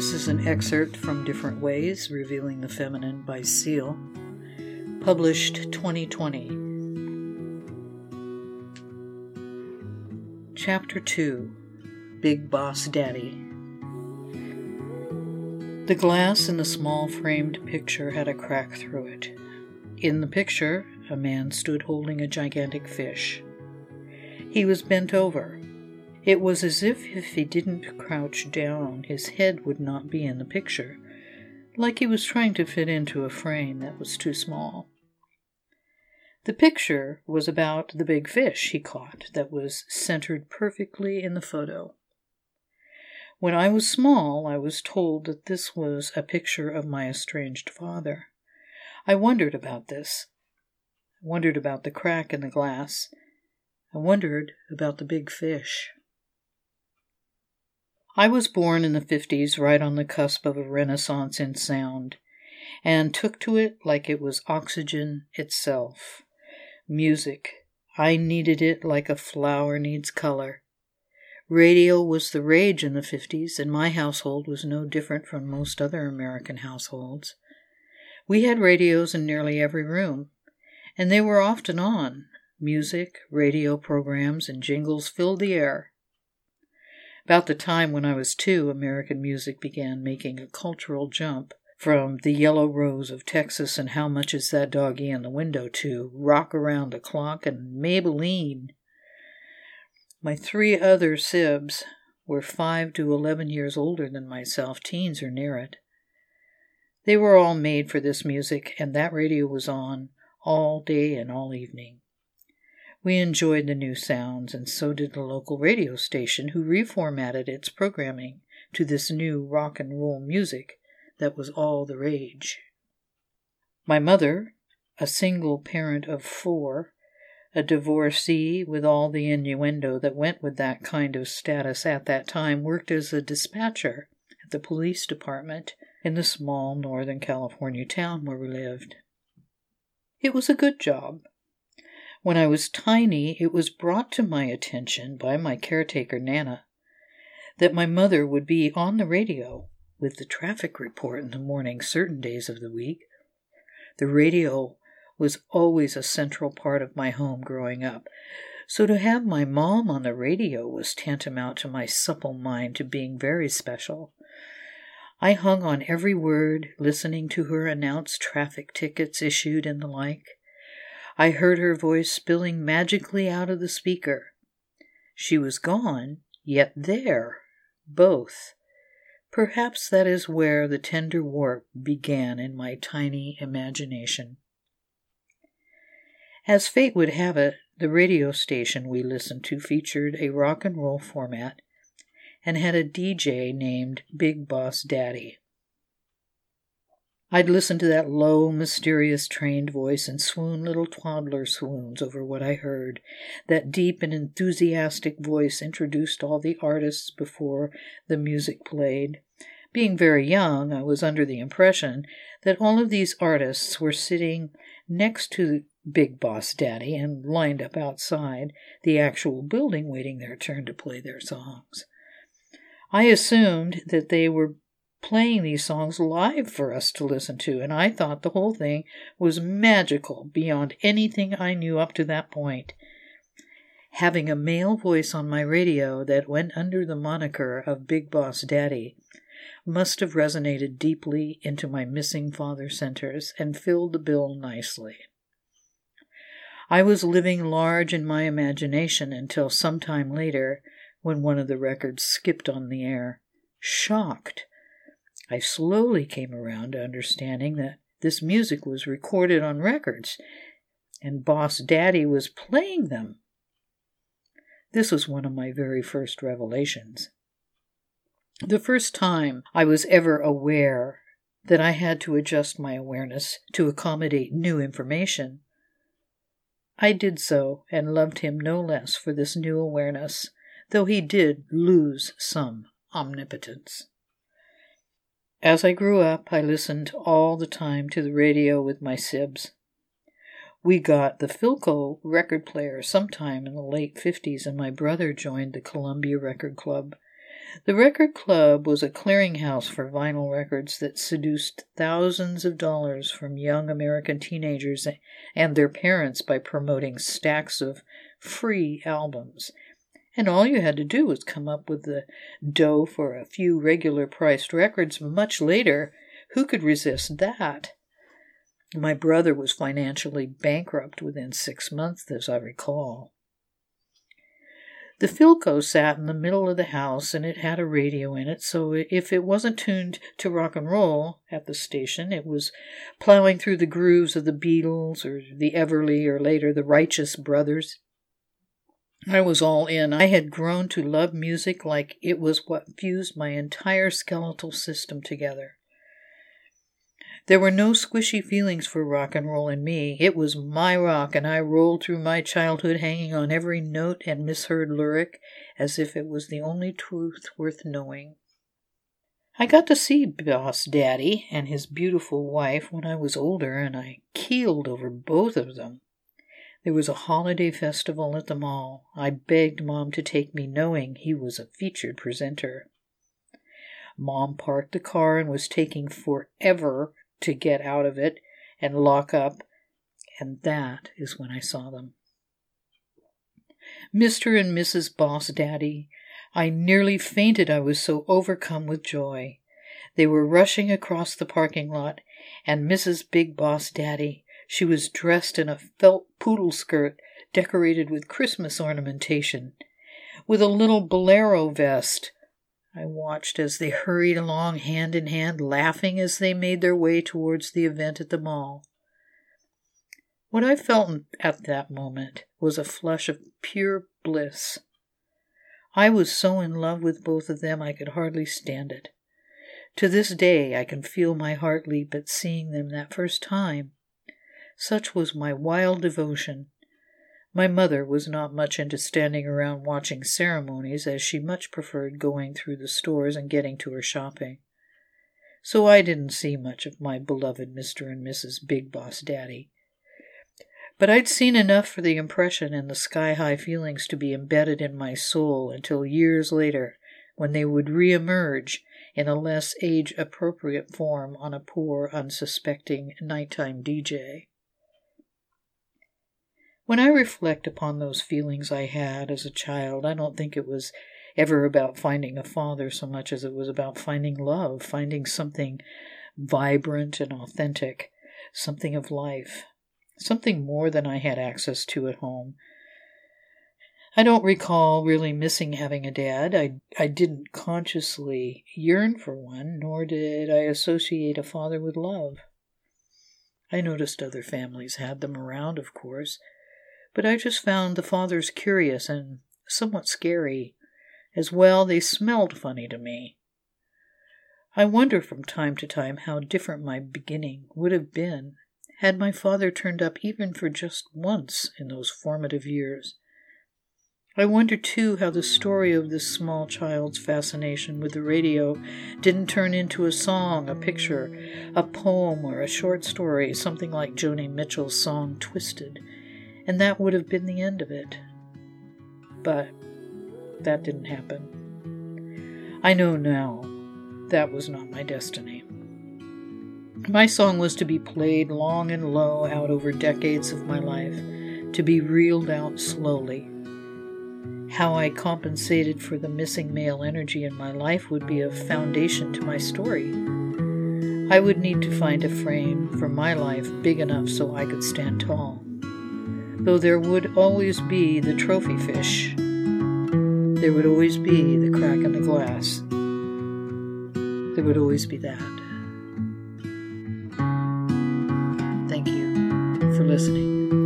This is an excerpt from Different Ways Revealing the Feminine by Seal, published 2020. Chapter 2 Big Boss Daddy. The glass in the small framed picture had a crack through it. In the picture, a man stood holding a gigantic fish. He was bent over, it was as if if he didn't crouch down, his head would not be in the picture, like he was trying to fit into a frame that was too small. The picture was about the big fish he caught that was centered perfectly in the photo. When I was small, I was told that this was a picture of my estranged father. I wondered about this. I wondered about the crack in the glass. I wondered about the big fish. I was born in the 50s, right on the cusp of a renaissance in sound, and took to it like it was oxygen itself. Music. I needed it like a flower needs color. Radio was the rage in the 50s, and my household was no different from most other American households. We had radios in nearly every room, and they were often on. Music, radio programs, and jingles filled the air. About the time when I was two, American music began making a cultural jump from The Yellow Rose of Texas and How Much Is That Doggy in the Window to Rock Around the Clock and Maybellene. My three other sibs were five to eleven years older than myself, teens or near it. They were all made for this music, and that radio was on all day and all evening. We enjoyed the new sounds, and so did the local radio station, who reformatted its programming to this new rock and roll music that was all the rage. My mother, a single parent of four, a divorcee with all the innuendo that went with that kind of status at that time, worked as a dispatcher at the police department in the small Northern California town where we lived. It was a good job, when I was tiny, it was brought to my attention by my caretaker, Nana, that my mother would be on the radio with the traffic report in the morning certain days of the week. The radio was always a central part of my home growing up, so to have my mom on the radio was tantamount to my supple mind to being very special. I hung on every word, listening to her announce traffic tickets issued and the like. I heard her voice spilling magically out of the speaker. She was gone, yet there, both. Perhaps that is where the tender warp began in my tiny imagination. As fate would have it, the radio station we listened to featured a rock and roll format and had a DJ named Big Boss Daddy. I'd listen to that low, mysterious, trained voice and swoon little toddler swoons over what I heard. That deep and enthusiastic voice introduced all the artists before the music played. Being very young, I was under the impression that all of these artists were sitting next to Big Boss Daddy and lined up outside the actual building waiting their turn to play their songs. I assumed that they were playing these songs live for us to listen to, and I thought the whole thing was magical beyond anything I knew up to that point. Having a male voice on my radio that went under the moniker of Big Boss Daddy must have resonated deeply into my missing father centers and filled the bill nicely. I was living large in my imagination until some time later when one of the records skipped on the air. Shocked, I slowly came around to understanding that this music was recorded on records and Boss Daddy was playing them. This was one of my very first revelations. The first time I was ever aware that I had to adjust my awareness to accommodate new information. I did so and loved him no less for this new awareness, though he did lose some omnipotence. As I grew up, I listened all the time to the radio with my sibs. We got the Philco record player sometime in the late 50s, and my brother joined the Columbia Record Club. The record club was a clearinghouse for vinyl records that seduced thousands of dollars from young American teenagers and their parents by promoting stacks of free albums. And all you had to do was come up with the dough for a few regular priced records much later. Who could resist that? My brother was financially bankrupt within six months, as I recall. The Philco sat in the middle of the house and it had a radio in it, so if it wasn't tuned to rock and roll at the station, it was plowing through the grooves of the Beatles or the Everly or later the Righteous Brothers. I was all in. I had grown to love music like it was what fused my entire skeletal system together. There were no squishy feelings for rock and roll in me. It was my rock, and I rolled through my childhood hanging on every note and misheard lyric as if it was the only truth worth knowing. I got to see Boss Daddy and his beautiful wife when I was older, and I keeled over both of them. There was a holiday festival at the mall. I begged Mom to take me, knowing he was a featured presenter. Mom parked the car and was taking forever to get out of it and lock up, and that is when I saw them. Mr. and Mrs. Boss Daddy, I nearly fainted, I was so overcome with joy. They were rushing across the parking lot, and Mrs. Big Boss Daddy, she was dressed in a felt poodle skirt decorated with Christmas ornamentation, with a little bolero vest I watched as they hurried along hand in hand, laughing as they made their way towards the event at the mall. What I felt at that moment was a flush of pure bliss. I was so in love with both of them I could hardly stand it. To this day I can feel my heart leap at seeing them that first time. Such was my wild devotion my mother was not much into standing around watching ceremonies, as she much preferred going through the stores and getting to her shopping. So I didn't see much of my beloved Mr. and Mrs. Big Boss Daddy. But I'd seen enough for the impression and the sky high feelings to be embedded in my soul until years later, when they would re emerge in a less age appropriate form on a poor, unsuspecting nighttime DJ. When I reflect upon those feelings I had as a child, I don't think it was ever about finding a father so much as it was about finding love, finding something vibrant and authentic, something of life, something more than I had access to at home. I don't recall really missing having a dad. I, I didn't consciously yearn for one, nor did I associate a father with love. I noticed other families had them around, of course, but I just found the fathers curious and somewhat scary. As well, they smelled funny to me. I wonder from time to time how different my beginning would have been had my father turned up even for just once in those formative years. I wonder, too, how the story of this small child's fascination with the radio didn't turn into a song, a picture, a poem, or a short story, something like Joni Mitchell's song Twisted and that would have been the end of it. But that didn't happen. I know now that was not my destiny. My song was to be played long and low out over decades of my life, to be reeled out slowly. How I compensated for the missing male energy in my life would be a foundation to my story. I would need to find a frame for my life big enough so I could stand tall though there would always be the trophy fish. There would always be the crack in the glass. There would always be that. Thank you for listening.